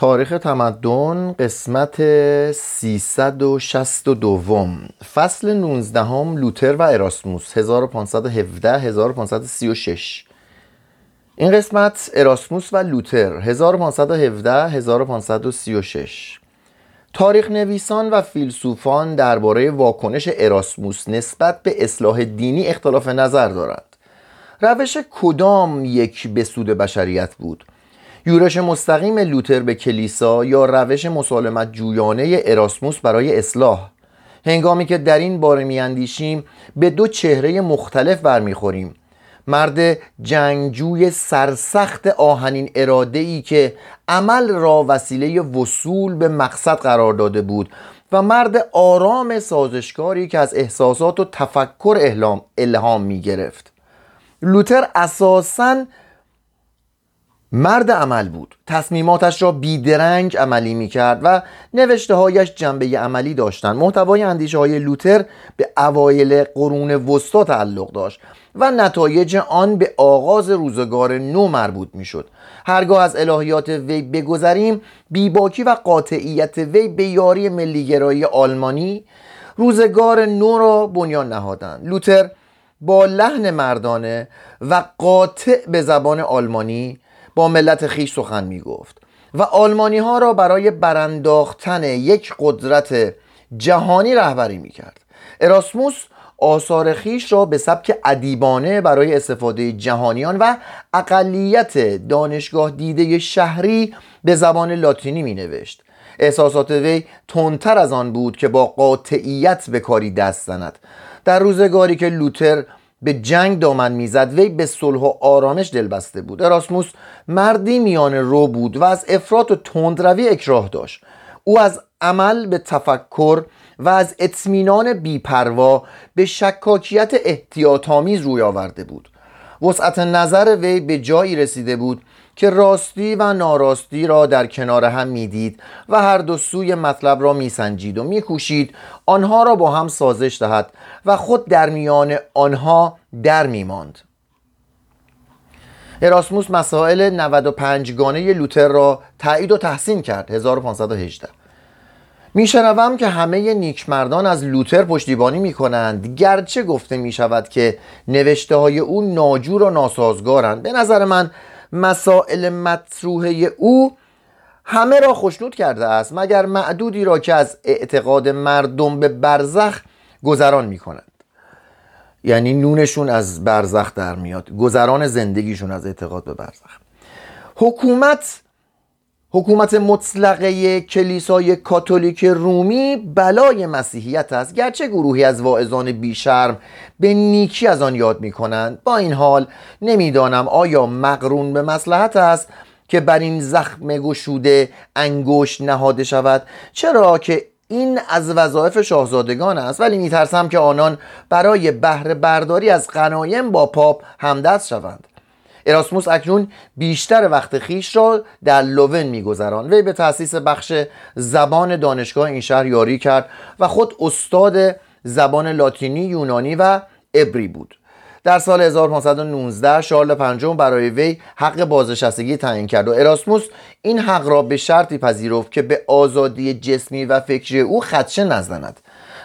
تاریخ تمدن قسمت 362 فصل 19 هم لوتر و اراسموس 1517 1536 این قسمت اراسموس و لوتر 1517 1536 تاریخ نویسان و فیلسوفان درباره واکنش اراسموس نسبت به اصلاح دینی اختلاف نظر دارند. روش کدام یک به سود بشریت بود؟ یورش مستقیم لوتر به کلیسا یا روش مسالمت جویانه اراسموس برای اصلاح. هنگامی که در این باره میاندیشیم به دو چهره مختلف برمیخوریم. مرد جنگجوی سرسخت آهنین اراده ای که عمل را وسیله وصول به مقصد قرار داده بود و مرد آرام سازشکاری که از احساسات و تفکر الهام می گرفت لوتر اساساً مرد عمل بود. تصمیماتش را بیدرنگ عملی می کرد و نوشته هایش جنبه عملی داشتند. محتوای اندیشه های لوتر به اوایل قرون وسطا تعلق داشت و نتایج آن به آغاز روزگار نو مربوط می شد هرگاه از الهیات وی بگذریم بیباکی و قاطعیت وی به یاری ملیگرایی آلمانی روزگار نو را بنیان نهادند. لوتر با لحن مردانه و قاطع به زبان آلمانی با ملت خیش سخن می گفت و آلمانی ها را برای برانداختن یک قدرت جهانی رهبری می کرد اراسموس آثار خیش را به سبک ادیبانه برای استفاده جهانیان و اقلیت دانشگاه دیده شهری به زبان لاتینی می نوشت احساسات وی تندتر از آن بود که با قاطعیت به کاری دست زند. در روزگاری که لوتر به جنگ دامن می‌زد وی به صلح و آرامش دلبسته بود. اراسموس مردی میان رو بود و از افراط و تندروی اکراه داشت. او از عمل به تفکر و از اطمینان بیپروا به شکاکیت احتیاطآمیز روی آورده بود. وسعت نظر وی به جایی رسیده بود که راستی و ناراستی را در کنار هم می‌دید و هر دو سوی مطلب را میسنجید و میکوشید آنها را با هم سازش دهد و خود در میان آنها در میماند. اراسموس مسائل 95 گانه لوتر را تایید و تحسین کرد 1518 میشنوم که همه نیکمردان از لوتر پشتیبانی می‌کنند گرچه گفته می‌شود که نوشته های او ناجور و ناسازگارند. به نظر من مسائل مطروحه او همه را خوشنود کرده است مگر معدودی را که از اعتقاد مردم به برزخ گذران می کنند یعنی نونشون از برزخ در میاد گذران زندگیشون از اعتقاد به برزخ. حکومت حکومت مطلقه کلیسای کاتولیک رومی بلای مسیحیت است. گرچه گروهی از واعظان بیشرم به نیکی از آن یاد می کنند با این حال نمی‌دانم آیا مقرون به مسلحت است که بر این زخم گشوده انگشت نهاده شود؟ چرا که این از وظایف شاهزادگان است. ولی میترسم که آنان برای بهره برداری از غنایم با پاپ همدست شوند. اراسموس اکنون بیشتر وقت خیش را در لوون میگذران وی به تأسیس بخش زبان دانشگاه این شهر یاری کرد و خود استاد زبان لاتینی یونانی و ابری بود. در سال 1519 شارل پنجم برای وی حق بازنشستگی تعیین کرد و اراسموس این حق را به شرطی پذیرفت که به آزادی جسمی و فکری او خدشه نزند.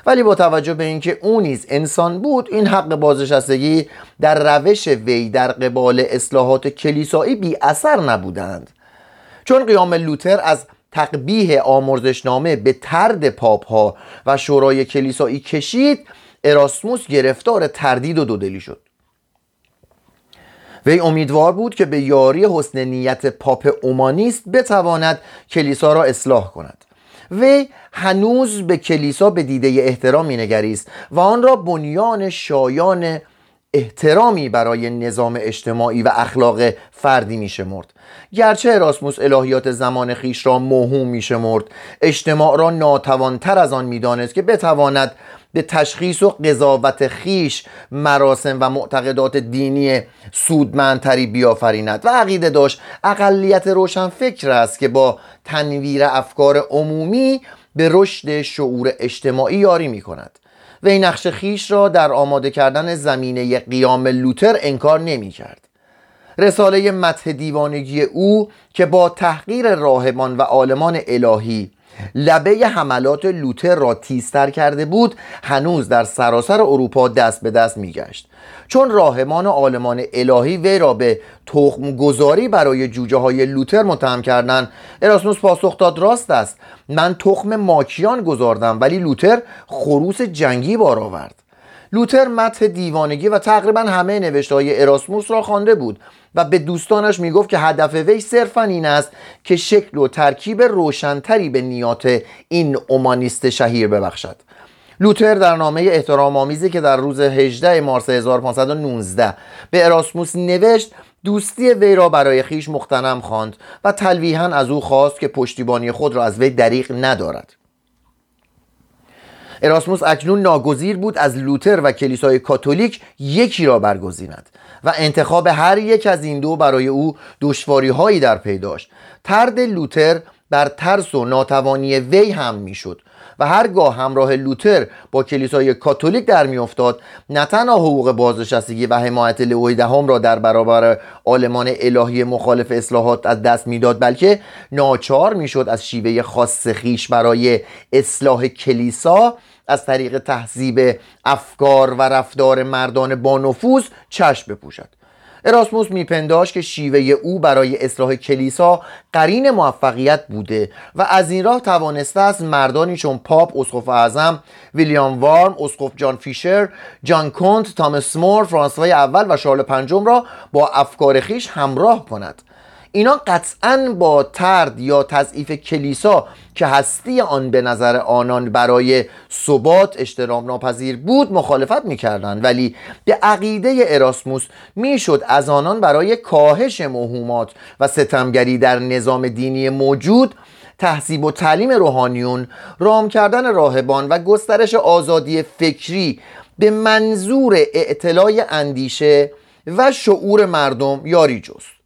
ولی با توجه به اینکه او نیز انسان بود این حق بازنشستگی در روش وی در قبال اصلاحات کلیسایی بی اثر نبودند. چون قیام لوتر از تقبیه آمرزشنامه به ترد پاپ ها و شورای کلیسایی کشید اراسموس گرفتار تردید و دودلی شد. وی امیدوار بود که به یاری حسن نیت پاپ اومانیست بتواند کلیسا را اصلاح کند. وی هنوز به کلیسا به دیده احترام نگریست و آن را بنیان شایان احترامی برای نظام اجتماعی و اخلاق فردی می شمرد. گرچه اراسموس الهیات زمان خیش را موهوم می شمرد اجتماع را ناتوانتر از آن می‌دانست که بتواند به تشخیص و قضاوت خیش مراسم و معتقدات دینی سودمندتری بیافریند. و عقیده داشت اقلیت روشن فکر است که با تنویر افکار عمومی به رشد شعور اجتماعی یاری می کند. وی نقش خیش را در آماده کردن زمینه قیام لوتر انکار نمی کرد رساله متح دیوانگی او که با تحقیر راهبان و عالمان الهی لبه حملات لوتر را تیزتر کرده بود هنوز در سراسر اروپا دست به دست میگشت. چون راهبان و عالمان الهی وی را به تخم گذاری برای جوجه های لوتر متهم کردند اراسموس پاسخ داد راست است من تخم ماکیان گذاردم ولی لوتر خروس جنگی بار آورد. لوتر متح دیوانگی و تقریبا همه نوشته های اراسموس را خوانده بود. و به دوستانش می‌گفت که هدف وی صرفا این است که شکل و ترکیب روشنتری به نیات این اومانیست شهیر ببخشد. لوتر در نامه احترام آمیزی که در روز 18 مارس 1519 به اراسموس نوشت دوستی وی را برای خیش مختنم خواند و تلویحا از او خواست که پشتیبانی خود را از وی دریغ ندارد. اراسموس اکنون ناگزیر بود از لوتر و کلیسای کاتولیک یکی را برگزیند و انتخاب هر یک از این دو برای او دشواری هایی در پی داشت. ترد لوتر بر ترس و ناتوانی وی هم می‌شد و هرگاه همراه لوتر با کلیسای کاتولیک در میافتاد نه تنها حقوق بازنشستگی و حمایت لئوی دهم را در برابر آلمان الهی مخالف اصلاحات از دست می‌داد بلکه ناچار می‌شد از شیوه خاص خیش برای اصلاح کلیسا از طریق تهذیب افکار و رفتار مردان با نفوذ چشم بپوشد. اراسموس میپنداش که شیوه او برای اصلاح کلیسا قرین موفقیت بوده و از این راه توانسته است مردانی چون پاپ اسقف اعظم ویلیام وارم اسقف جان فیشر جان کونت تامس مور فرانسوای اول و شارل پنجم را با افکار خیش همراه کند. اینا قطعا با ترد یا تضعیف کلیسا که هستی آن به نظر آنان برای ثبات اجترام ناپذیر بود مخالفت می‌کردند. ولی به عقیده اراسموس می‌شد از آنان برای کاهش مهمات و ستمگری در نظام دینی موجود تحصیب و تعلیم روحانیون رام کردن راهبان و گسترش آزادی فکری به منظور اعتلای اندیشه و شعور مردم یاری جست.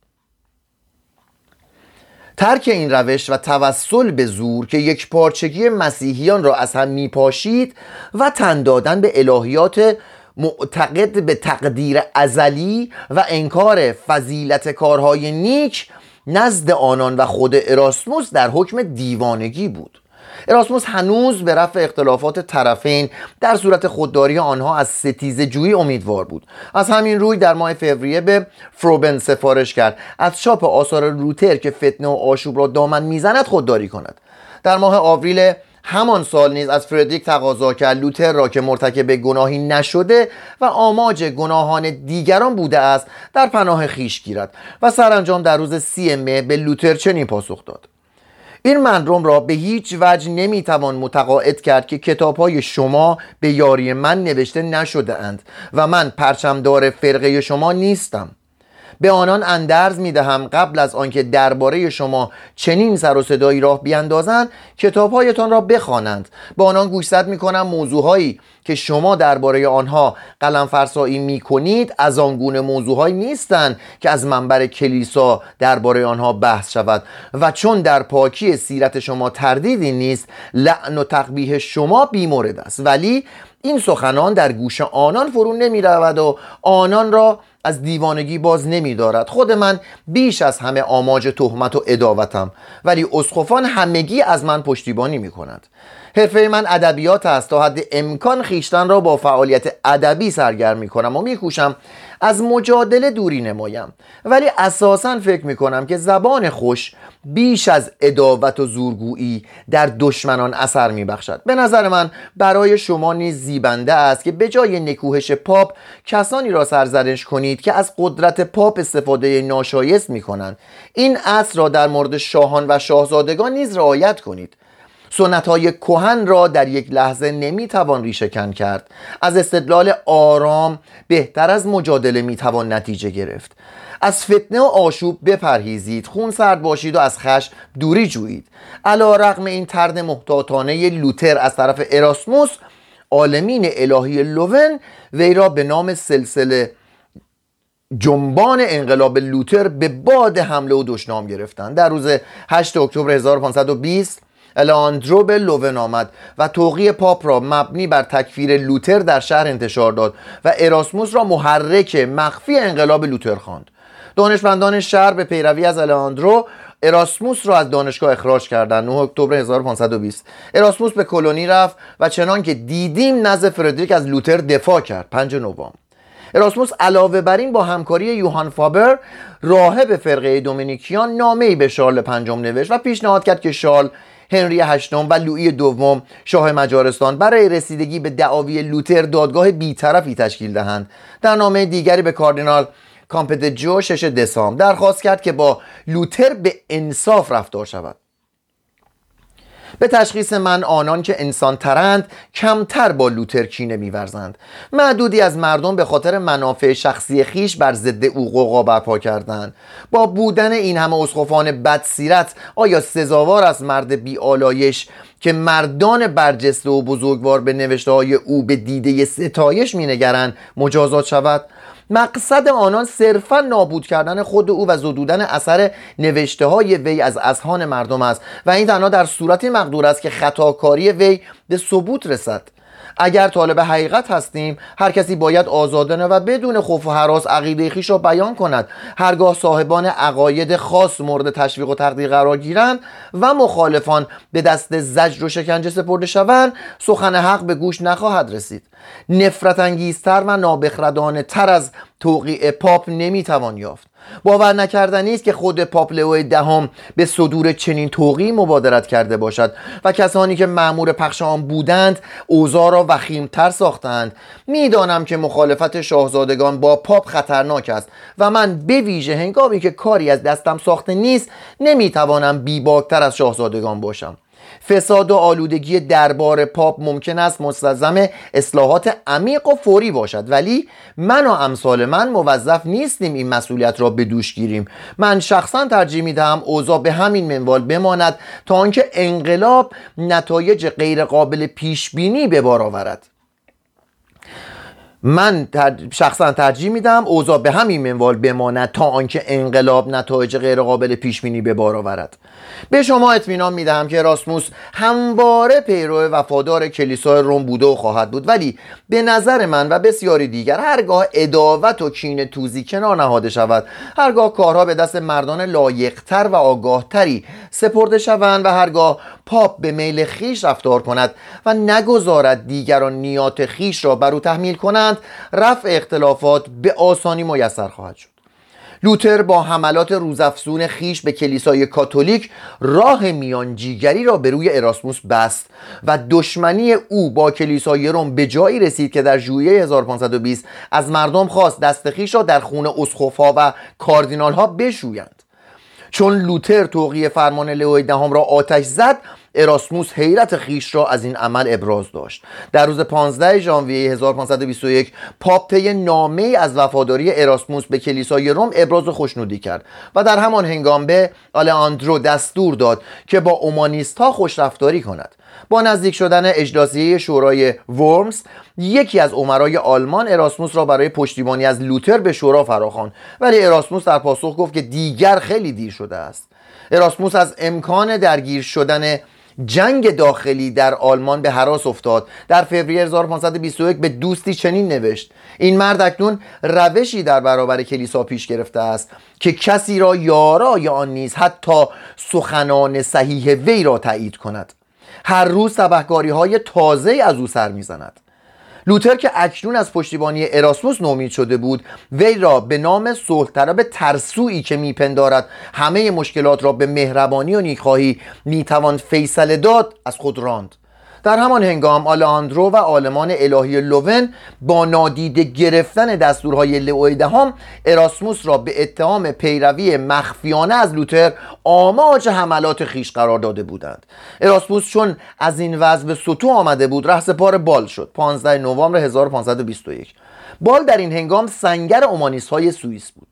ترک این روش و توسل به زور که یک پارچگی مسیحیان را از هم میپاشید و تن دادن به الهیات معتقد به تقدیر ازلی و انکار فضیلت کارهای نیک نزد آنان و خود اراسموس در حکم دیوانگی بود. اراسموس هنوز به رفع اختلافات طرفین در صورت خودداری آنها از ستیز جویی امیدوار بود. از همین روی در ماه فوریه به فروبن سفارش کرد. از چاپ آثار روتر که فتنه و آشوب را دامن می‌زند خودداری کند. در ماه آوریل همان سال نیز از فردریک تقاضا کرد. لوتر را که مرتکب گناهی نشده و آماج گناهان دیگران بوده است در پناه خیش گیرد و سرانجام در روز سی مه به لوتر چنین پاسخ داد. این مردم را به هیچ وجه نمی‌توان متقاعد کرد که کتاب های شما به یاری من نوشته نشده اند و من پرچمدار فرقه شما نیستم. به آنان اندرز می دهم قبل از آنکه درباره شما چنین سر و صدایی راه بیاندازند کتابهایتان را بخوانند. به آنان گوشزد می کنم موضوعهایی که شما درباره آنها قلم فرسایی می کنید از آن گونه موضوعهایی نیستند که از منبر کلیسا درباره آنها بحث شود. و چون در پاکی سیرت شما تردیدی نیست لعن و تقبیه شما بیمورد است. ولی این سخنان در گوش آنان فرو نمی رود و آنان را از دیوانگی باز نمی دارد خود من بیش از همه آماج تهمت و اداوتم ولی اسخفان همگی از من پشتیبانی می کند حرفه من ادبیات است تا حد امکان خیشتن را با فعالیت ادبی سرگرم می کنم و میکوشم از مجادله دوری نمایم. ولی اساسا فکر می کنم که زبان خوش بیش از اداوت و زورگویی در دشمنان اثر می بخشد به نظر من برای شما نیز زیبنده است که به جای نکوهش پاپ کسانی را سرزنش کنید که از قدرت پاپ استفاده ناشایست می کنند این اصل را در مورد شاهان و شاهزادگان نیز رعایت کنید. سنت های کوهن را در یک لحظه نمی‌توان ریشهکن کرد. از استدلال آرام بهتر از مجادله می‌توان نتیجه گرفت. از فتنه و آشوب بپرهیزید خون سرد باشید و از خشم دوری جویید. علا رقم این ترد محتاطانه لوتر از طرف اراسموس عالمین الهی لوون وی را به نام سلسله جنبان انقلاب لوتر به باد حمله و دشنام گرفتند. در روز 8 اکتبر 1520 الاندرو به لوون آمد و توقی پاپ را مبنی بر تکفیر لوتر در شهر انتشار داد و اراسموس را محرک مخفی انقلاب لوتر خواند. دانشمندان شهر به پیروی از الاندرو اراسموس را از دانشگاه اخراج کردند. 9 اکتبر 1520 اراسموس به کلونی رفت و چنان که دیدیم نزد فردریک از لوتر دفاع کرد. 5 نوامبر. اراسموس علاوه بر این با همکاری یوهان فابر راهب فرقه دومینیکیان نامه‌ای به شارل پنجم نوشت و پیشنهاد کرد که شارل هنری هشتم و لویی دوم شاه مجارستان برای رسیدگی به دعاوی لوتر دادگاه بیطرفی تشکیل دهند. در نامه دیگری به کاردینال کامپدجو 6 دسامبر درخواست کرد که با لوتر به انصاف رفتار شود. به تشخیص من آنان که انسان ترند کمتر با لوتر کینه میورزند معدودی از مردم به خاطر منافع شخصی خیش بر ضد او قوقا برپا کردند. با بودن این همه اسقفان بدسیرت آیا سزاوار از مرد بیالایش که مردان برجسته و بزرگوار به نوشته های او به دیده ستایش مینگرند مجازات شود؟ مقصد آنان صرفا نابود کردن خود او و زدودن اثر نوشته های وی از اذهان مردم است. و این تنها در صورتی مقدور است که خطاکاری وی به ثبوت رسد. اگر طالب حقیقت هستیم هر کسی باید آزادانه و بدون خوف و حراس عقیده خیش را بیان کند. هرگاه صاحبان عقاید خاص مورد تشویق و تقدیر قرار گیرند و مخالفان به دست زجر و شکنجه سپرده شوند سخن حق به گوش نخواهد رسید. نفرت انگیزتر و نابخردانه تر از توقیع پاپ نمی‌توان یافت. باور نکردنی است که خود پاپ لئو دهم به صدور چنین توقی مبادرت کرده باشد و کسانی که معمور پخش آن بودند اوضاع را وخیمتر ساختند. می‌دانم که مخالفت شاهزادگان با پاپ خطرناک است و من به ویژه هنگامی که کاری از دستم ساخته نیست نمی‌توانم بیباکتر از شاهزادگان باشم. فساد و آلودگی دربار پاپ ممکن است مستلزم اصلاحات عمیق و فوری باشد. ولی من و امثال من موظف نیستیم این مسئولیت را به دوش گیریم. من شخصا ترجیح می دهم اوضاع به همین منوال بماند تا آنکه انقلاب نتایج غیرقابل پیش بینی به بار آورد. من شخصا ترجیح میدم اوضاع به همین منوال بماند تا آنکه انقلاب نتایج غیرقابل پیش بینی به بار آورد. به شما اطمینان می‌دهم که راسموس همواره پیرو وفادار کلیسای روم بوده و خواهد بود ولی به نظر من و بسیاری دیگر هرگاه اداوت و کین توزی کنار نهاده شود. هرگاه کارها به دست مردان لایقتر و آگاهتری سپرده شوند و هرگاه پاپ به میل خیش رفتار کند و نگذارد دیگران نیات خیش را بر او تحمیل کنند رفع اختلافات به آسانی میسر خواهد شد. لوتر با حملات روزافزون خیش به کلیسای کاتولیک راه میانجیگری را به روی اراسموس بست و دشمنی او با کلیسای روم به جایی رسید که در ژوئیه 1520 از مردم خواست دست خیش را در خون اسقفها و کاردینالها بشویند. چون لوتر توقی فرمان لئو دهم را آتش زد اراسموس حیرت خیش را از این عمل ابراز داشت. در روز 15 ژانویه 1521 پاپ طی نامه از وفاداری اراسموس به کلیسای روم ابراز خوشنودی کرد و در همان هنگام به آلئاندرو دستور داد که با اومانیست ها خوشرفتاری کند. با نزدیک شدن اجلاسیه شورای ورمز یکی از عمرای آلمان اراسموس را برای پشتیبانی از لوتر به شورا فراخواند. ولی اراسموس در پاسخ گفت که دیگر خیلی دیر شده است. اراسموس از امکان درگیر شدن جنگ داخلی در آلمان به حراس افتاد. در فوریه 1521 به دوستی چنین نوشت. این مرد اکنون روشی در برابر کلیسا پیش گرفته است که کسی را یارای آن نیز حتی سخنان صحیح وی را تایید کند. هر روز تبهکاری های تازه از او سر می‌زند. لوتر که اکنون از پشتیبانی اراسموس نومید شده بود وی را به نام صلح طلب ترسویی که میپندارد همه مشکلات را به مهربانی و نیکخواهی می‌توان فیصله داد از خود راند. در همان هنگام آلاندرو و آلمان الهی لوون با نادیده گرفتن دستورهای لئو دهم اراسموس را به اتهام پیروی مخفیانه از لوتر آماج حملات خیش قرار داده بودند. اراسموس چون از این وضع به سطوح آمده بود رهسپار بال شد. 15 نوامبر 1521 بال در این هنگام سنگر اومانیست های سوئیس بود.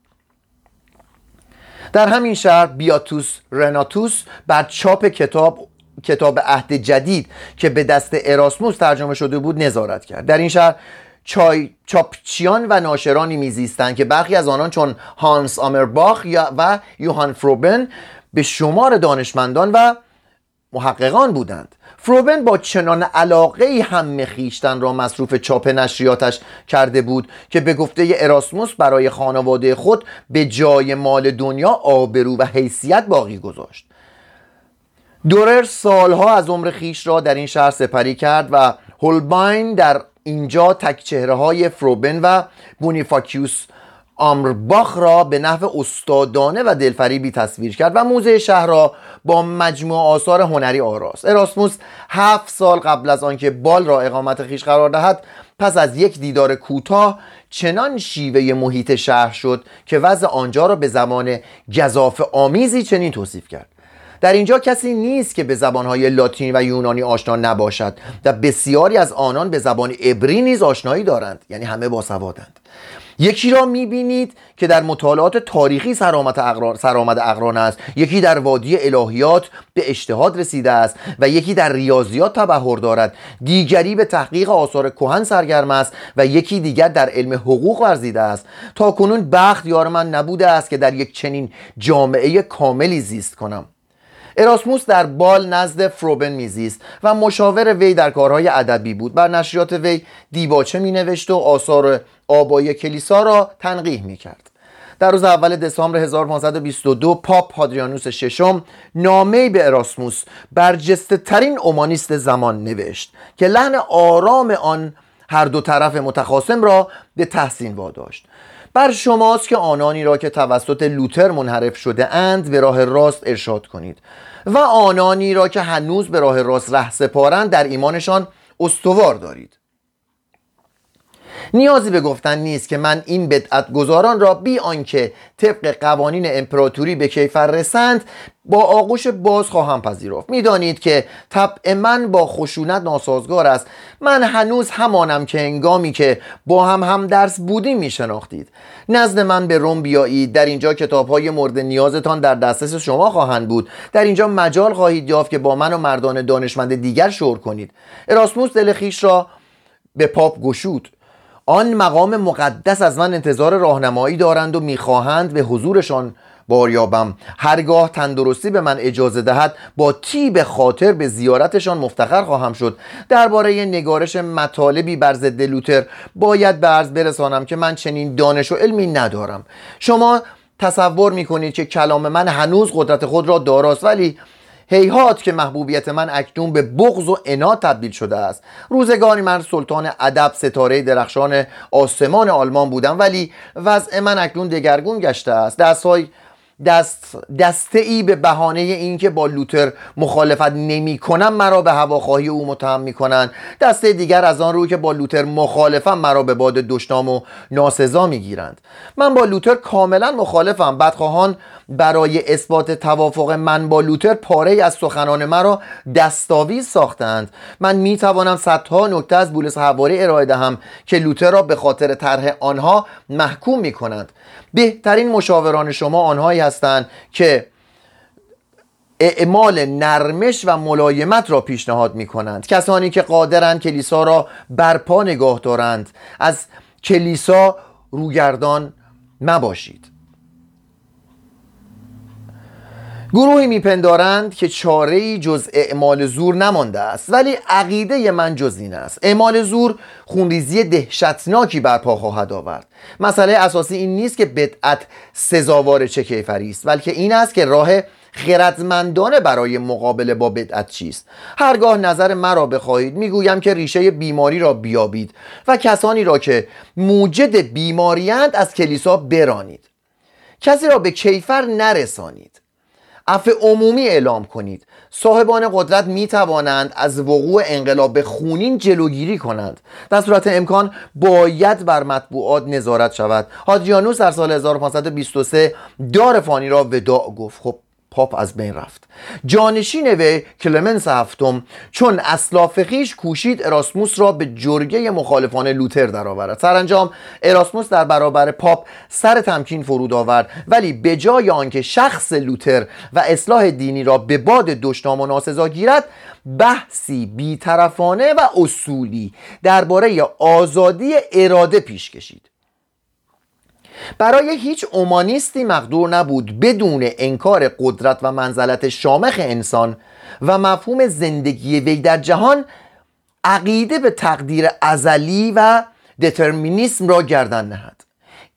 در همین شهر بیاتوس رناتوس بعد چاپ کتاب کتاب عهد جدید که به دست اراسموس ترجمه شده بود نظارت کرد. در این شهر چای چاپچیان و ناشرانی میزیستند که برخی از آنان چون هانس آمرباخ و یوهان فروبن به شمار دانشمندان و محققان بودند. فروبن با چنان علاقه هم خیشتن را مصروف چاپ نشریاتش کرده بود که به گفته اراسموس برای خانواده خود به جای مال دنیا آبرو و حیثیت باقی گذاشت. دورر سالها از عمر خیش را در این شهر سپری کرد و هولباین در اینجا تک چهره های فروبن و بونیفاکیوس آمرباخ را به نحو استادانه و دلفریبی تصویر کرد و موزه شهر را با مجموع آثار هنری آراست. اراسموس هفت سال قبل از آنکه بال را اقامت خیش قرار دهد پس از یک دیدار کوتاه چنان شیوه محیط شهر شد که وضع آنجا را به زمان گذاف آمیزی چنین توصیف کرد. در اینجا کسی نیست که به زبانهای لاتینی و یونانی آشنا نباشد و بسیاری از آنان به زبان عبری نیز آشنایی دارند یعنی همه باسوادند یکی را می‌بینید که در مطالعات تاریخی سرآمد اقران, سرآمد اقران است یکی در وادی الهیات به اجتهاد رسیده است و یکی در ریاضیات تبهر دارد. دیگری به تحقیق آثار کهن سرگرم است و یکی دیگر در علم حقوق ورزیده است. تا کنون بخت یار من نبوده است که در یک چنین جامعه کاملی زیست کنم. اراسموس در بال نزد فروبن میزیست و مشاور وی در کارهای ادبی بود. بر نشریات وی دیباچه می نوشت و آثار آبای کلیسا را تنقیح می کرد در روز اول دسامبر 1522 پاپ پادریانوس ششم نامه به اراسموس برجسته ترین اومانیست زمان نوشت که لحن آرام آن هر دو طرف متخاصم را به تحسین واداشت. بر شماست که آنانی را که توسط لوتر منحرف شده اند به راه راست ارشاد کنید و آنانی را که هنوز به راه راست ره سپارند در ایمانشان استوار دارید. نیازی به گفتن نیست که من این بدعت گذاران را بی آنکه طبق قوانین امپراتوری به کیفر رسند با آغوش باز خواهم پذیرفت. می‌دانید که طبع من با خشونت ناسازگار است. من هنوز همانم که انگامی که با هم هم درس بودیم میشناختید. نزد من به روم بیایید. در اینجا کتاب های مورد نیازتان در دسترس شما خواهند بود. در اینجا مجال خواهید یافت که با من و مردان دانشمند دیگر شور کنید. اراسموس دل خیش را به پاپ گشود. آن مقام مقدس از من انتظار راهنمایی دارند و می‌خواهند به حضورشان باریابم. هرگاه تندرستی به من اجازه دهد با تیب خاطر به زیارتشان مفتخر خواهم شد. درباره نگارش مطالبی بر ضد لوتر باید به عرض برسانم که من چنین دانش و علمی ندارم. شما تصور می‌کنید که کلام من هنوز قدرت خود را داراست ولی هیهات که محبوبیت من اکنون به بغض و انا تبدیل شده است. روزگاری من سلطان ادب ستاره درخشان آسمان آلمان بودم ولی وضع من اکنون دگرگون گشته است. دستهای دست دسته ای به بهانه اینکه با لوتر مخالفت نمی کنم مرا به هواخواهی او متهم می کنند دسته دیگر از آن رو که با لوتر مخالفم مرا به باد دشنام و ناسزا می گیرند من با لوتر کاملا مخالفم. بدخواهان برای اثبات توافق من با لوتر پاره از سخنان مرا دستاویز ساختند. من می توانم صدها نکته از بولس حواری ارائه دهم که لوتر را به خاطر طرح آنها محکوم می کنند بهترین مشاوران شما آنهایی هستند که اعمال نرمش و ملایمت را پیشنهاد می کنند کسانی که قادرند کلیسا را برپا نگاه دارند. از کلیسا روگردان مباشید. گروهی میپندارند که چاره جز اعمال زور نمانده است ولی عقیده من جز این است. اعمال زور خونریزی دهشتناکی برپا خواهد آورد. مسئله اساسی این نیست که بدعت سزاوار چه کیفری است بلکه این است که راه خردمندانه برای مقابله با بدعت چیست. هرگاه نظر مرا بخواهید می‌گویم که ریشه بیماری را بیابید و کسانی را که موجد بیماریند از کلیسا برانید. کسی را به کیفر نرسانید. عفو عمومی اعلام کنید. صاحبان قدرت می توانند از وقوع انقلاب خونین جلوگیری کنند. در صورت امکان باید بر مطبوعات نظارت شود. هادریانوس در سال 1523 دار فانی را وداع گفت. خب پاپ از بین رفت. جانشین وی کلمنس هفتم چون اسلاف خیش کوشید اراسموس را به جرگه مخالفان لوتر درآورد. سرانجام اراسموس در برابر پاپ سر تمکین فرود آورد ولی به جای آنکه شخص لوتر و اصلاح دینی را به باد دشنام و ناسزا گیرد بحثی بیطرفانه و اصولی درباره آزادی اراده پیش کشید. برای هیچ اومانیستی مقدور نبود بدون انکار قدرت و منزلت شامخ انسان و مفهوم زندگی وی در جهان عقیده به تقدیر ازلی و دترمینیسم را گردن نهد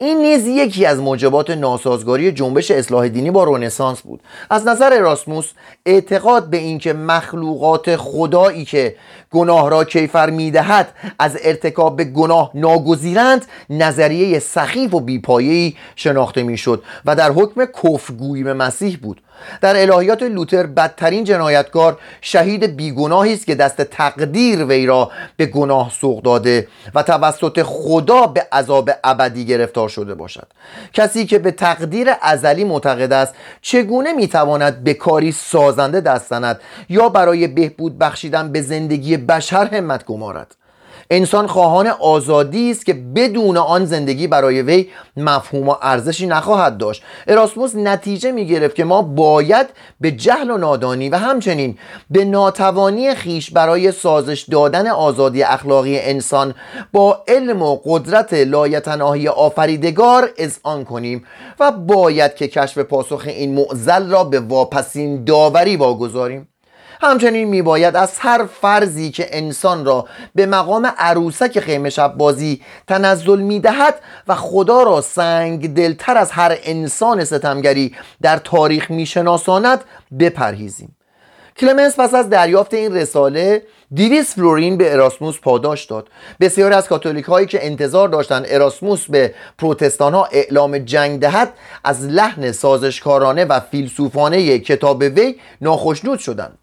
این نیز یکی از موجبات ناسازگاری جنبش اصلاح دینی با رونسانس بود. از نظر اراسموس اعتقاد به اینکه مخلوقات خدایی که گناه را کیفر می‌دهد از ارتکاب به گناه ناگزیرند نظریه سخیف و بیپایه‌ای شناخته می‌شد و در حکم کفرگویی به مسیح بود. در الهیات لوتر بدترین جنایتکار شهید بیگناهی است که دست تقدیر وی را به گناه سوق داده و توسط خدا به عذاب ابدی گرفتار شده باشد. کسی که به تقدیر ازلی معتقد است چگونه می‌تواند به کاری سازنده دست یا برای بهبود بخشیدن به زندگی بشر همت گمارد؟ انسان خواهان آزادی است که بدون آن زندگی برای وی مفهوم و ارزشی نخواهد داشت. اراسموس نتیجه می گرفت که ما باید به جهل و نادانی و همچنین به ناتوانی خیش برای سازش دادن آزادی اخلاقی انسان با علم و قدرت لایتناهی آفریدگار اذعان کنیم و باید که کشف پاسخ این معزل را به واپسین داوری واگذاریم. همچنین میباید از هر فرضی که انسان را به مقام عروسک خیمه شب بازی تنزل می‌دهد و خدا را سنگ دلتر از هر انسان ستمگری در تاریخ میشناساند بپرهیزیم. کلمنس پس از دریافت این رساله دیویس فلورین به اراسموس پاداش داد. بسیاری از کاتولیک هایی که انتظار داشتند اراسموس به پروتستان ها اعلام جنگ دهد از لحن سازشکارانه و فیلسوفانه کتاب وی ناخشنود شدند.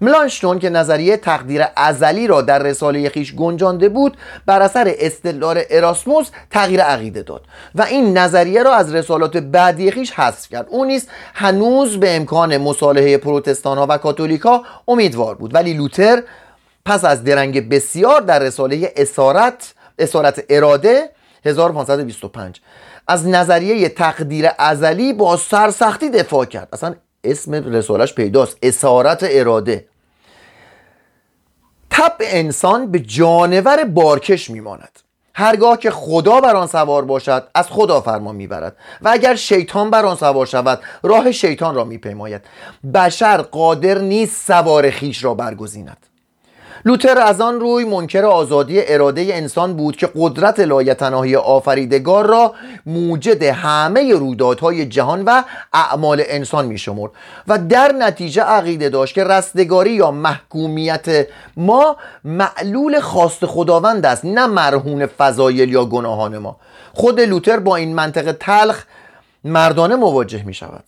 ملانشتون که نظریه تقدیر ازلی را در رساله خیش گنجانده بود بر اثر استدلال اراسموس تغییر عقیده داد و این نظریه را از رسالات بعدی خیش حذف کرد. او نیز هنوز به امکان مصالحه پروتستان ها و کاتولیکا امیدوار بود. ولی لوتر پس از درنگ بسیار در رساله اسارت اسارت اراده 1525 از نظریه تقدیر ازلی با سرسختی دفاع کرد. اصلا اسم رسالش پیداست. اسارت اراده. تب انسان به جانور بارکش میماند. هرگاه که خدا بر آن سوار باشد از خدا فرمان می‌برد. و اگر شیطان بر آن سوار شود راه شیطان را میپیماید. بشر قادر نیست سوار خیش را برگزیند. لوتر از آن روی منکر آزادی اراده انسان بود که قدرت لایتناهی آفریدگار را موجد همه رویدادهای جهان و اعمال انسان می شمرد و در نتیجه عقیده داشت که رستگاری یا محکومیت ما معلول خواست خداوند است نه مرهون فضایل یا گناهان ما. خود لوتر با این منطق تلخ مردانه مواجه می شود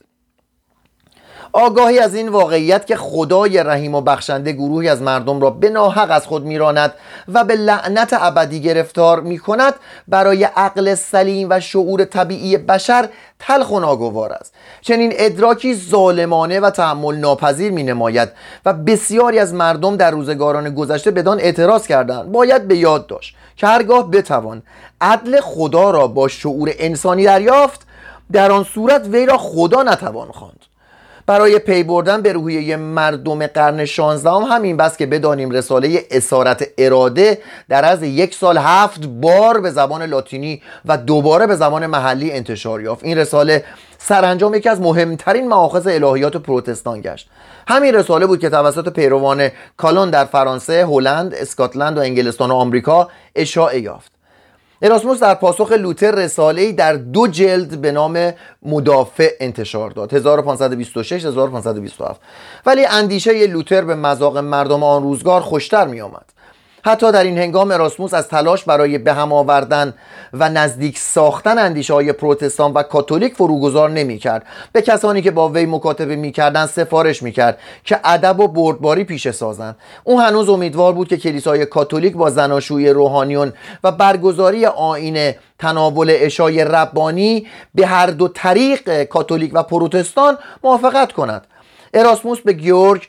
آگاهی از این واقعیت که خدای رحیم و بخشنده گروهی از مردم را به ناحق از خود میراند و به لعنت ابدی گرفتار می کند برای عقل سلیم و شعور طبیعی بشر تلخ و ناگوار است. چنین ادراکی ظالمانه و تحمل ناپذیر می نماید و بسیاری از مردم در روزگاران گذشته بدان اعتراض کردند باید به یاد داشت که هرگاه بتوان عدل خدا را با شعور انسانی دریافت در آن صورت وی را خدا نتوان خواند. برای پی بردن به روحیه مردم قرن 16 هم همین بس که بدانیم رساله اسارت اراده در از یک سال هفت بار به زبان لاتینی و دوباره به زبان محلی انتشار یافت. این رساله سرانجام یکی از مهمترین مآخذ الهیات پروتستان گشت. همین رساله بود که توسط پیروان کالون در فرانسه، هلند، اسکاتلند و انگلستان و آمریکا اشاعه یافت. اراسموس در پاسخ لوتر رساله در دو جلد به نام مدافع انتشار داد. 1526 1527 ولی اندیشه لوتر به مذاق مردم آن روزگار خوشتر می آمد حتی در این هنگام اراسموس از تلاش برای به هم آوردن و نزدیک ساختن اندیشه های پروتستان و کاتولیک فروگذار نمی کرد به کسانی که با وی مکاتبه می کردن سفارش می کرد که ادب و بردباری پیش سازند. او هنوز امیدوار بود که کلیسای کاتولیک با زناشوی روحانیون و برگزاری آین تناول اشای ربانی به هر دو طریق کاتولیک و پروتستان موافقت کند. اراسموس به گیورگ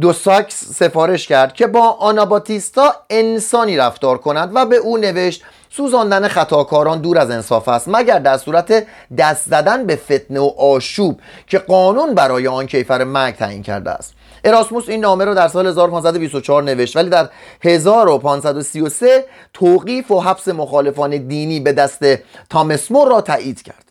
دو ساکس سفارش کرد که با آناباتیستا انسانی رفتار کند و به او نوشت سوزاندن خطاکاران دور از انصاف است مگر در صورت دست زدن به فتنه و آشوب که قانون برای آن کیفر مرگ تعیین کرده است. اراسموس این نامه را در سال 1524 نوشت ولی در 1533 توقیف و حبس مخالفان دینی به دست تامسمور را تایید کرد.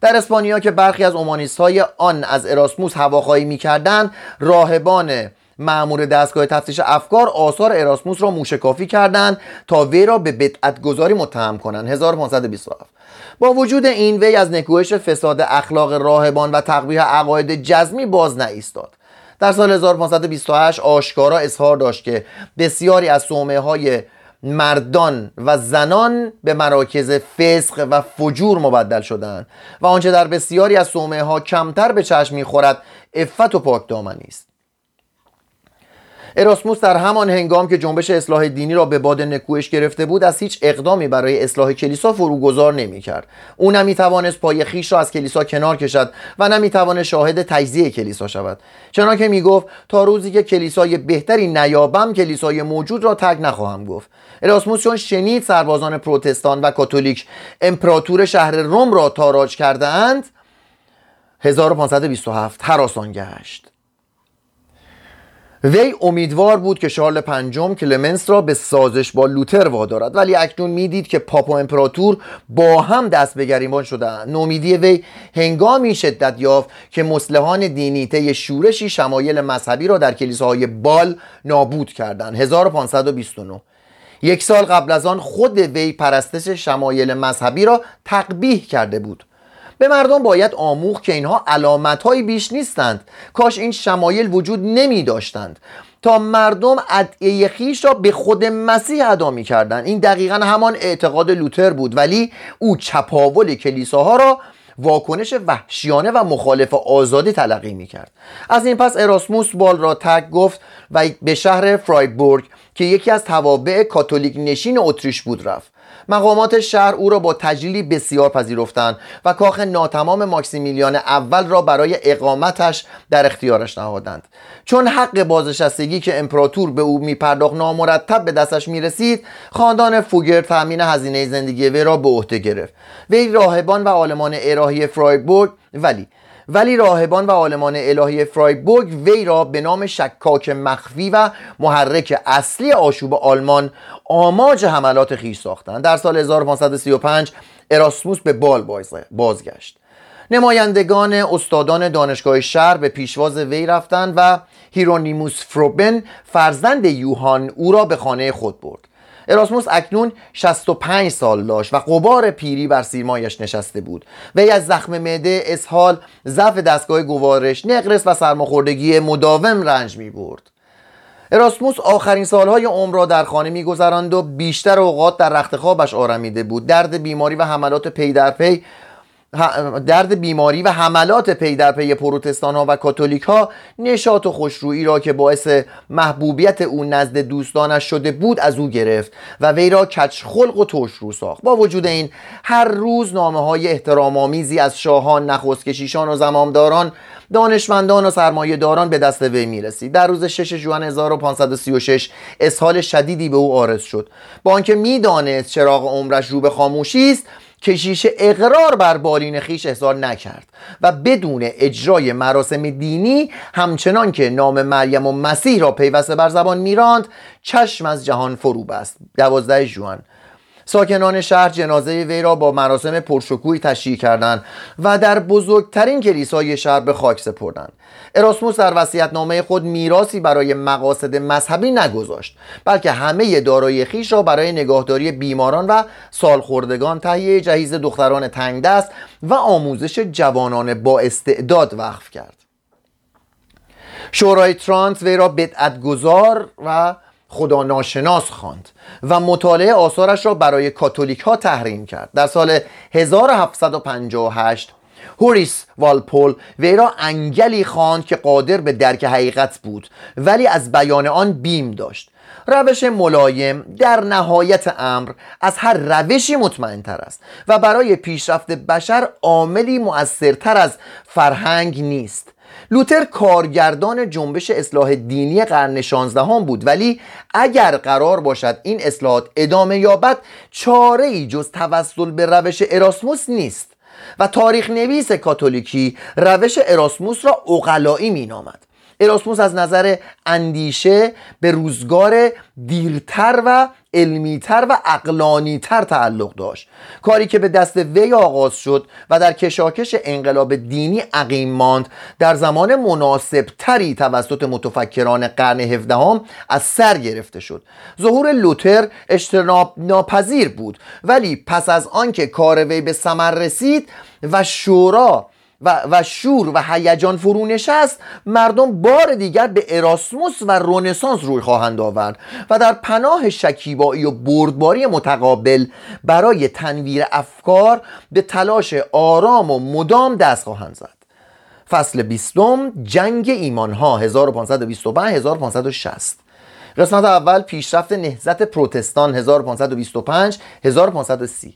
در اسپانیا که برخی از اومانیست های آن از اراسموس هواخواهی می‌کردند راهبان معمور دستگاه تفتیش افکار آثار اراسموس را موشکافی کردند تا وی را به بدعت گذاری متهم کنند. 1527 با وجود این وی از نکوهش فساد اخلاق راهبان و تقبیح عقاید جزمی باز نایستاد. در سال 1528 آشکارا اظهار داشت که بسیاری از صومعه های مردان و زنان به مراکز فسق و فجور مبدل شدند و آنچه در بسیاری از صومعه ها کمتر به چشم می‌خورد افت و پاک دامنی است اراسموس در همان هنگام که جنبش اصلاح دینی را به باد نکوهش گرفته بود از هیچ اقدامی برای اصلاح کلیسا فروگذار نمی‌کرد. او نمی‌توانست پای خیش را از کلیسا کنار کشد و نمی‌توانست شاهد تجزیه کلیسا شود. چنانکه می‌گفت تا روزی که کلیسای بهتری نیابم کلیسای موجود را تگ نخواهم گفت. اراسموس چون شنید سربازان پروتستان و کاتولیک امپراتور شهر روم را تاراج کرده اند 1527 هراسان گشت. وی امیدوار بود که شارل پنجم کلمنس را به سازش با لوتر وادارد. ولی اکنون می‌دید که پاپ و امپراتور با هم دست به گریبان شدهاند. نومیدی وی هنگامی شدت یافت که مسلحان دینی طی شورشی شمایل مذهبی را در کلیساهای بال نابود کردند. 1529 یک سال قبل از آن خود وی پرستش شمایل مذهبی را تقبیح کرده بود. به مردم باید آموخت که اینها علامت بیش نیستند. کاش این شمایل وجود نمی داشتند. تا مردم ادعیه خیش را به خود مسیح ادا می کردند این دقیقا همان اعتقاد لوتر بود. ولی او چپاول کلیساها را واکنش وحشیانه و مخالف آزادی تلقی می کرد. از این پس اراسموس بال را تک گفت و به شهر فرایبورگ که یکی از توابع کاتولیک نشین اتریش بود رفت. مقامات شهر او را با تجلیلی بسیار پذیرفتند و کاخ ناتمام ماکسیمیلیان اول را برای اقامتش در اختیارش نهادند. چون حق بازنشستگی که امپراتور به او میپرداخت نامرتب به دستش می‌رسید خاندان فوگر تامین هزینه زندگی وی را به عهده گرفت. وی راهبان و آلمان الهی فرایبورگ ولی ولی راهبان و عالمان الهی فرایبورگ وی را به نام شکاک مخفی و محرک اصلی آشوب آلمان آماج حملات خیش ساختند. در سال 1535 اراسموس به بال بازگشت. نمایندگان استادان دانشگاه شهر به پیشواز وی رفتند و هیرونیموس فروبن فرزند یوهان او را به خانه خود برد. اراسموس اکنون 65 سال داشت و قبار پیری بر سیمایش نشسته بود. وی از زخم معده اسهال ضعف دستگاه گوارش نقرس و سرماخوردگی مداوم رنج می برد اراسموس آخرین سالهای عمر را در خانه میگذراند و بیشتر اوقات در رخت خوابش آرمیده بود. درد بیماری و حملات پی در پی درد بیماری و حملات پی در پی پروتستان ها و کاتولیک ها نشاط و خوشرویی را که باعث محبوبیت او نزد دوستانش شده بود از او گرفت و وی را کج خلق و ترش رو ساخت. با وجود این هر روز نامه های احترام آمیزی از شاهان نخست کشیشان و زمامداران دانشمندان و سرمایه داران به دست وی می رسید در روز 6 جوان 1536 اسهال شدیدی به او آرز شد. با آنکه می‌دانست چراغ عمرش رو به خاموشی است کشیش اقرار بر بالین خیش احضار نکرد و بدون اجرای مراسم دینی همچنان که نام مریم و مسیح را پیوسته بر زبان میراند چشم از جهان فرو بست دوازده جوان ساکنان شهر جنازه وی را با مراسم پرشکوهی تشییع کردند و در بزرگترین کلیسای شهر به خاک سپردند. اراسموس در نامه خود میراسی برای مقاصد مذهبی نگذاشت بلکه همه دارایی خیش را برای نگاهداری بیماران و سالخوردگان تهیه جهیز دختران تنگ دست و آموزش جوانان با استعداد وقف کرد. شورای ترانت وی را بدعتگذار و خدا ناشناس خواند و مطالعه آثارش را برای کاتولیک ها تحریم کرد. در سال 1758 هوریس والپول وی را انگلی خواند که قادر به درک حقیقت بود ولی از بیان آن بیم داشت. روش ملایم در نهایت امر از هر روشی مطمئن تر است و برای پیشرفت بشر عاملی مؤثرتر از فرهنگ نیست. لوتر کارگردان جنبش اصلاح دینی قرن 16 بود ولی اگر قرار باشد این اصلاحات ادامه یابد چاره ای جز توسل به روش اراسموس نیست و تاریخ نویس کاتولیکی روش اراسموس را اقلایی مینامد. اراسموس از نظر اندیشه به روزگار دیرتر و علمیتر و اقلانیتر تعلق داشت. کاری که به دست وی آغاز شد و در کشاکش انقلاب دینی عقیم ماند در زمان مناسب تری توسط متفکران قرن هفدهم از سر گرفته شد. ظهور لوتر اجتناب ناپذیر بود ولی پس از آنکه کار وی به ثمر رسید و شورا و, و شور و هیجان فرو نشست مردم بار دیگر به اراسموس و رونسانس روی خواهند آورد و در پناه شکیبایی و بردباری متقابل برای تنویر افکار به تلاش آرام و مدام دست خواهند زد. فصل بیستم جنگ ایمانها 1525 1560 قسمت اول پیشرفت نهزت پروتستان 1525 1530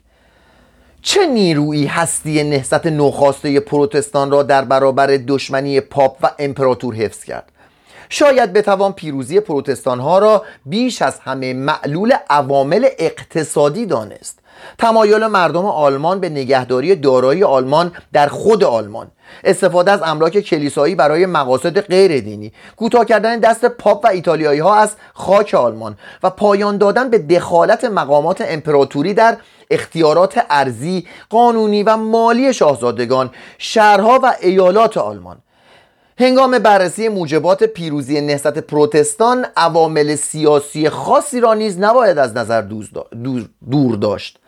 چه نیرویی هستی نهضت نوخاسته پروتستان را در برابر دشمنی پاپ و امپراتور حفظ کرد؟ شاید بتوان پیروزی پروتستان ها را بیش از همه معلول عوامل اقتصادی دانست. تمایل مردم آلمان به نگهداری دارایی آلمان در خود آلمان. استفاده از املاک کلیسایی برای مقاصد غیر دینی کوتاه کردن دست پاپ و ایتالیایی ها از خاک آلمان و پایان دادن به دخالت مقامات امپراتوری در اختیارات ارزی قانونی و مالی شاهزادگان شهرها و ایالات آلمان. هنگام بررسی موجبات پیروزی نهضت پروتستان عوامل سیاسی خاصی را نیز نباید از نظر دور داشت.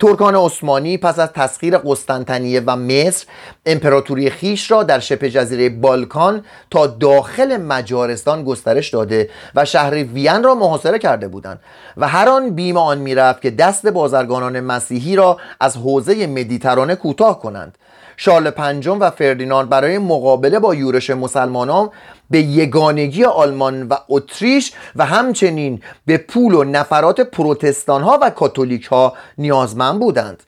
ترکان عثمانی پس از تسخیر قسطنطنیه و مصر امپراتوری خیش را در شبه جزیره بالکان تا داخل مجارستان گسترش داده و شهر وین را محاصره کرده بودند و هر آن بیم آن می‌رفت که دست بازرگانان مسیحی را از حوزه مدیترانه کوتاه کنند. شارل پنجم و فردیناند برای مقابله با یورش مسلمانان به یگانگی آلمان و اتریش و همچنین به پول و نفرات پروتستان ها و کاتولیک ها نیازمند بودند.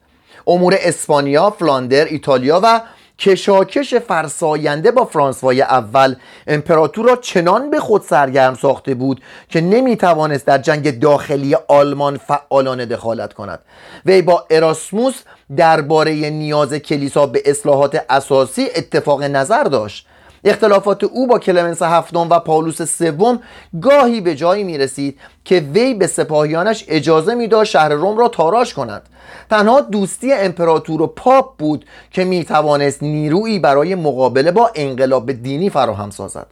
امور اسپانیا، فلاندر، ایتالیا و کشاکش فرساینده با فرانسوای اول امپراتور را چنان به خود سرگرم ساخته بود که نمی توانست در جنگ داخلی آلمان فعالانه دخالت کند. وی با اراسموس درباره نیاز کلیسا به اصلاحات اساسی اتفاق نظر داشت. اختلافات او با کلمنس هفتم و پاولوس سوم گاهی به جایی می رسید که وی به سپاهیانش اجازه می‌داد شهر روم را تاراش کند. تنها دوستی امپراتور و پاپ بود که می توانست نیرویی برای مقابله با انقلاب دینی فراهم سازد.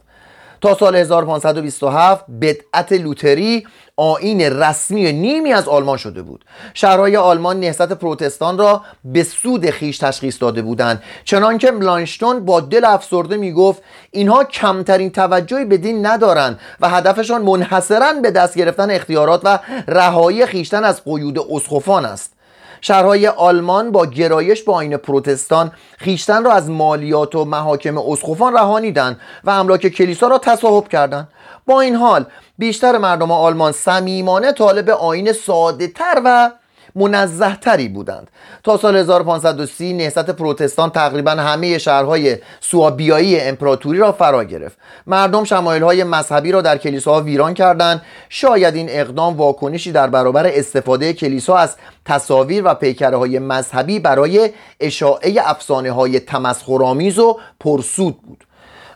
تا سال 1527 بدعت لوتری آین رسمی نیمی از آلمان شده بود. شهرهای آلمان نهضت پروتستان را به سود خیش تشخیص داده بودند. چنانکه ملانشتون با دل افسرده می‌گفت اینها کمترین توجهی به دین ندارند و هدفشان منحصرا به دست گرفتن اختیارات و رهایی خیشتن از قیود اسخفان است. شهرهای آلمان با گرایش با آین پروتستان خیشتن را از مالیات و محاکم اسخفان رهانیدند و املاک کلیسا را تصاحب کردند. با این حال بیشتر مردم آلمان صمیمانه طالب آین ساده تر و منزه تری بودند. تا سال 1530 نهضت پروتستان تقریبا همه شهرهای سوابیایی امپراتوری را فرا گرفت. مردم شمایل های مذهبی را در کلیساها ویران کردند. شاید این اقدام واکنشی در برابر استفاده کلیسا از تصاویر و پیکره های مذهبی برای اشاعه افسانه های تمسخرآمیز و پرسود بود.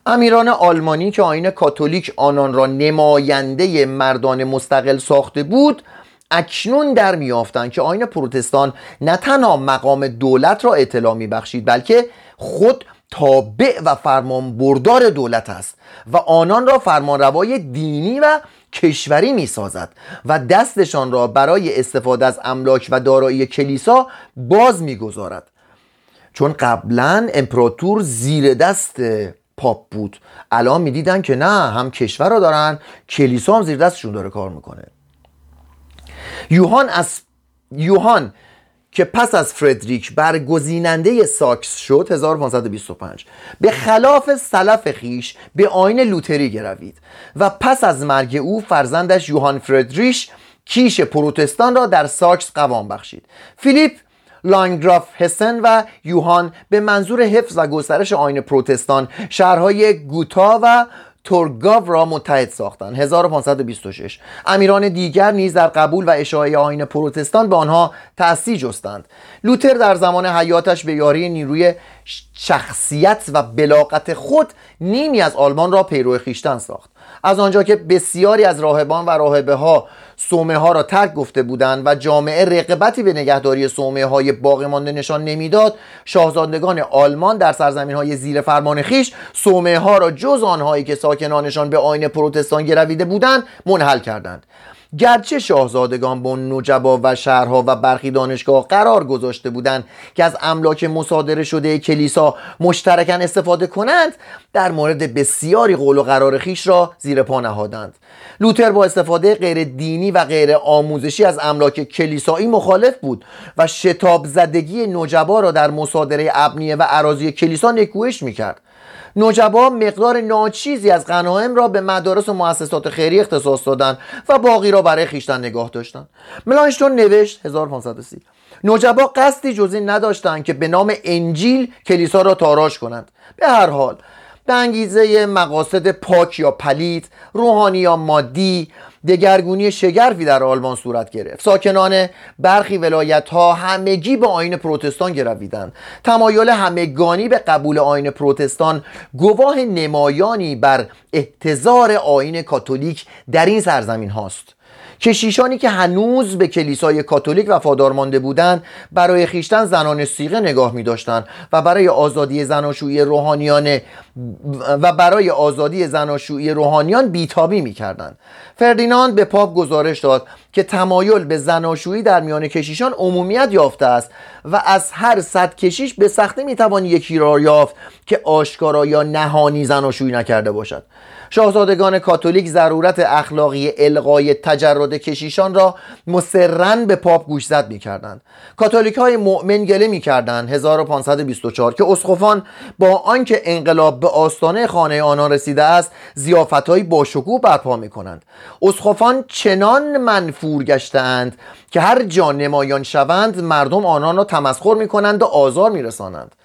امیران آلمانی که آین کاتولیک آنان را نماینده مردان مستقل ساخته بود اکنون در میافتند که آین پروتستان نه تنها مقام دولت را اطلاع میبخشید بلکه خود تابع و فرمان بردار دولت است و آنان را فرمانروای دینی و کشوری می سازد و دستشان را برای استفاده از املاک و دارایی کلیسا باز می‌گذارد. چون قبلا امپراتور زیر دست پاپ بود الان می‌دیدن که نه هم کشور را دارن کلیسا هم زیر دستشون داره کار می‌کنه. یوهان از یوهان که پس از فردریک برگزیننده ساکس شد 1525 به خلاف سلف خویش به آیین لوتری گروید و پس از مرگ او فرزندش یوهان فردریش کیش پروتستان را در ساکس قوام بخشید. فیلیپ لاندگراف هسن و یوهان به منظور حفظ و گسترش آیین پروتستان شهرهای گوتا و تورگاو را متحد ساختند 1526 امیران دیگر نیز در قبول و اشاعه آین پروتستان به آنها تأثیر جستند. لوتر در زمان حیاتش به یاری نیروی شخصیت و بلاغت خود نیمی از آلمان را پیرو خیشتن ساخت. از آنجا که بسیاری از راهبان و راهبه ها سومه ها را ترک گفته بودند و جامعه رقبتی به نگهداری سومه های باقی مانده نشان نمی‌داد شاهزادگان آلمان در سرزمین های زیر فرمان خیش سومه ها را جز آنهایی که ساکنانشان به آین پروتستان گرویده بودند منحل کردند. گرچه شاهزادگان با نجبا و شهرها و برخی دانشگاه قرار گذاشته بودند که از املاک مصادره شده کلیسا مشترکاً استفاده کنند در مورد بسیاری قول و قرار خیش را زیر پا نهادند. لوتر با استفاده غیر دینی و غیر آموزشی از املاک کلیسایی مخالف بود و شتاب زدگی نجبا را در مصادره ابنیه و عراضی کلیسا نکوهش می‌کرد. نجبا مقدار ناچیزی از غنایم را به مدارس و مؤسسات خیری اختصاص دادند و باقی را برای خیشتن نگاه داشتند ملانشتون نوشت 1530 نجبا قصدی جزی نداشتند که به نام انجیل کلیسا را تاراش کنند. به هر حال به انگیزه مقاصد پاک یا پلید روحانی یا مادی دگرگونی شگرفی در آلمان صورت گرفت. ساکنان برخی ولایت ها همگی به آین پروتستان گرویدند. تمایل همگانی به قبول آین پروتستان گواه نمایانی بر احتضار آین کاتولیک در این سرزمین هاست. کشیشانی که هنوز به کلیسای کاتولیک وفادار مانده بودند برای خیشتن زنان سیغه نگاه می داشتند و برای آزادی زناشویی روحانیان و برای آزادی زناشویی روحانیان بیتابی می کردند فردیناند به پاپ گزارش داد که تمایل به زناشویی در میان کشیشان عمومیت یافته است و از هر صد کشیش به سختی می‌توان یکی را یافت که آشکارا یا نهانی زناشویی نکرده باشد. شاهزادگان کاتولیک ضرورت اخلاقی القای تجرد کشیشان را مسررن به پاپ گوشزد می‌کردند. کاتولیک های مؤمن گله می‌کردند 1524 که اسقفان با آنکه انقلاب به آستانه خانه آنان رسیده است زیافتهایی با شکوه برپا می‌کنند. اسقفان چنان منفور گشتهاند که هر جا نمایان شوند مردم آنان را تمسخر می‌کنند و آزار میرسانند.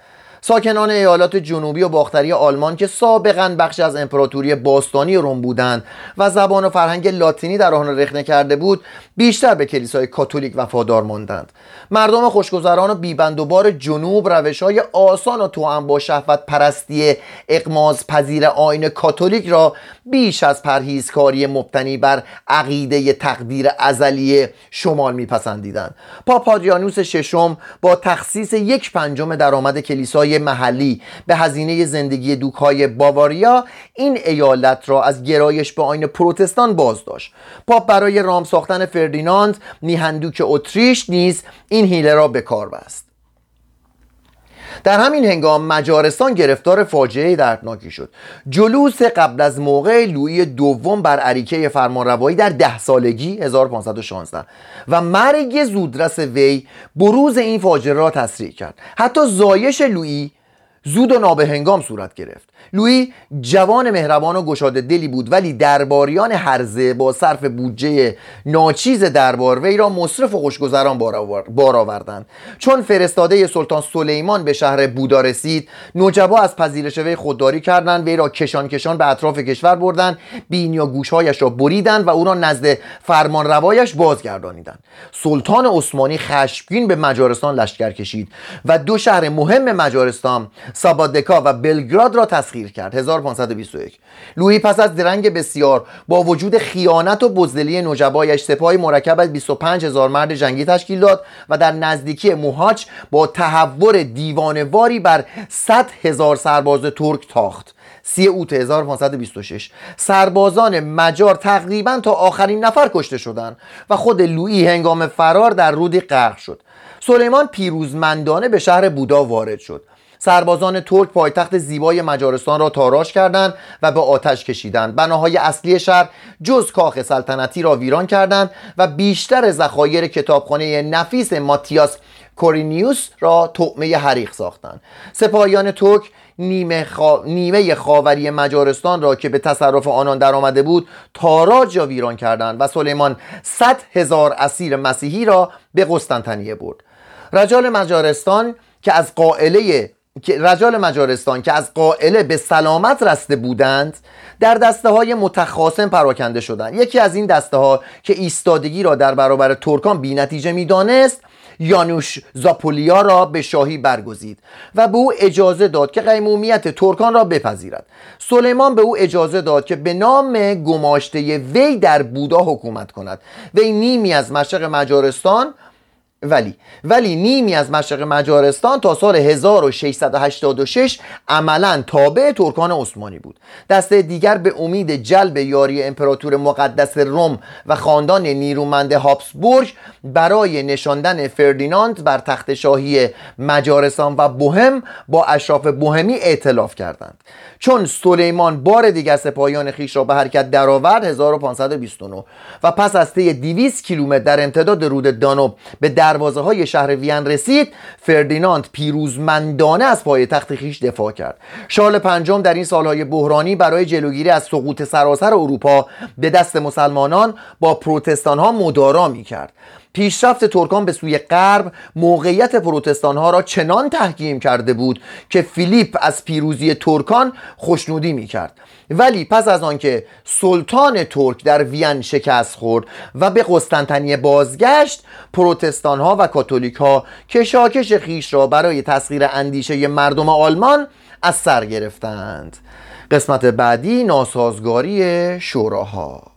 ساکنان ایالات جنوبی و باختری آلمان که سابقا بخش از امپراتوری باستانی روم بودند و زبان و فرهنگ لاتینی در آن رخنه کرده بود بیشتر به کلیسای کاتولیک وفادار ماندند. مردم خوشگذران و بیبند و بار جنوب روش های آسان و توأم با شهوت پرستی اقماز پذیر آین کاتولیک را بیش از پرهیزکاری مبتنی بر عقیده تقدیر ازلی شمال میپسندیدند. پاپادیانوس ششم با تخصیص یک پنجم درآمد کلیسای محلی به هزینه زندگی دوکهای باواریا این ایالت را از گرایش به آین پروتستان باز داشت پاپ برای رام ساختن فردیناند میهندوک اتریش نیز این هیله را به کار بست. در همین هنگام مجارستان گرفتار فاجعه دردناکی شد. جلوس قبل از موقع لویی دوم بر عریکه فرمانروایی در ده سالگی 1516 و مرگ زودرس وی بروز این فاجعه را تسریع کرد. حتی زایش لویی زود و نابهنگام صورت گرفت. لویی جوان مهربان و گشاده دلی بود ولی درباریان هرزه با صرف بودجه ناچیز دربار وی را مصرف و خوشگذران بار آوردند. چون فرستاده سلطان سلیمان به شهر بودا رسید نوجبا از پذیرش وی خودداری کردند وی را کشان کشان به اطراف کشور بردند بین یا گوشهایش را بریدند و او را نزد فرمان روایش بازگردانیدند. سلطان عثمانی خشمگین به مجارستان لشکر کشید و دو شهر مهم مجارستان سابادکا و بلگراد را تسخیر کرد. 1521 لویی پس از درنگ بسیار با وجود خیانت و بزدلی نجبایش سپاهی مرکب از 25 هزار مرد جنگی تشکیل داد و در نزدیکی موهاچ با تحور دیوانواری بر 100 هزار سرباز ترک تاخت. سی اوت 1526 سربازان مجار تقریبا تا آخرین نفر کشته شدند و خود لویی هنگام فرار در رودی غرق شد. سلیمان پیروزمندانه به شهر بودا وارد شد. سربازان ترک پایتخت زیبای مجارستان را تاراش کردند و به آتش کشیدند. بناهای اصلی شهر جز کاخ سلطنتی را ویران کردند و بیشتر ذخایر کتابخانه نفیس ماتیاس کورینیوس را طعمه حریق ساختند. سپاهیان ترک نیمه, خا... نیمه خاوری مجارستان را که به تصرف آنان درآمده بود تاراج یا ویران کردند و سلیمان صد هزار اسیر مسیحی را به قسطنطنیه برد. رجال مجارستان که از قائله رجال مجارستان که از قائله به سلامت رسته بودند در دسته های متخاصم پراکنده شدند. یکی از این دسته ها که ایستادگی را در برابر ترکان بی نتیجه می‌دانست یانوش زاپولیا را به شاهی برگزید و به او اجازه داد که قیمومیت ترکان را بپذیرد. سلیمان به او اجازه داد که به نام گماشته وی در بودا حکومت کند. وی نیمی از مشرق مجارستان ولی ولی نیمی از مشرق مجارستان تا سال 1686 عملا تابع ترکان عثمانی بود. دسته دیگر به امید جلب یاری امپراتور مقدس روم و خاندان نیرومند هابسبورگ برای نشاندن فردیناند بر تخت شاهی مجارستان و بوهم با اشراف بوهمی ائتلاف کردند. چون سلیمان بار دیگر سپاهیان خیش را به حرکت درآورد 1529 و پس از طی 200 کیلومتر در امتداد رود دانوب به دروازه های شهر وین رسید فردیناند پیروزمندانه از پای تخت خیش دفاع کرد. شارل پنجم در این سالهای بحرانی برای جلوگیری از سقوط سراسر اروپا به دست مسلمانان با پروتستان ها مدارا می کرد پیشرفت ترکان به سوی غرب موقعیت پروتستان ها را چنان تحکیم کرده بود که فیلیپ از پیروزی ترکان خوشنودی می کرد ولی پس از آنکه سلطان ترک در وین شکست خورد و به قسطنطنیه بازگشت پروتستان ها و کاتولیک ها کشاکش خیش را برای تسخیر اندیشه مردم آلمان از سر گرفتند. قسمت بعدی ناسازگاری شوراها.